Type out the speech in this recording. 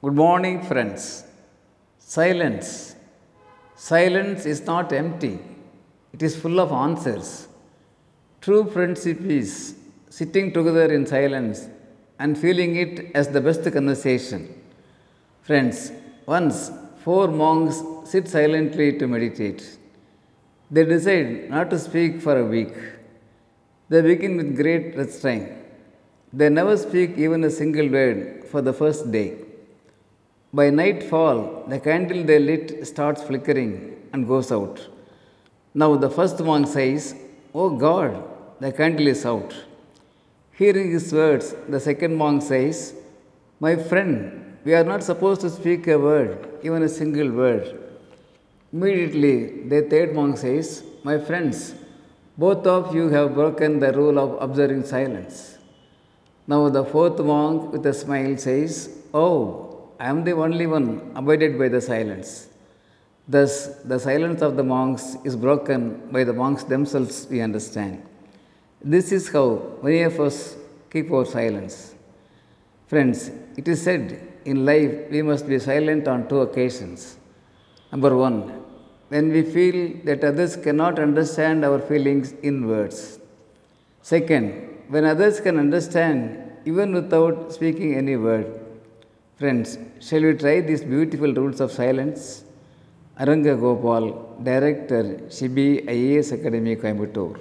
Good morning, friends. Silence. Silence is not empty, it is full of answers. True friendship is sitting together in silence and feeling it as the best conversation. Friends, once four monks sit silently to meditate. They decide not to speak for a week. They begin with great restraint. They never speak even a single word for the first day. By nightfall, the candle they lit starts flickering and goes out. Now the first monk says, Oh God, the candle is out. Hearing his words, the second monk says, My friend, we are not supposed to speak a word, even a single word. Immediately, the third monk says, My friends, both of you have broken the rule of observing silence. Now the fourth monk, with a smile, says, Oh, I am the only one abided by the silence. Thus, the silence of the monks is broken by the monks themselves, we understand. This is how many of us keep our silence. Friends, it is said in life we must be silent on two occasions. Number one, when we feel that others cannot understand our feelings in words. Second, when others can understand even without speaking any word. Friends, shall we try these beautiful rules of silence? Aranga Gopal, Director, Shibi IAS Academy, Coimbatore.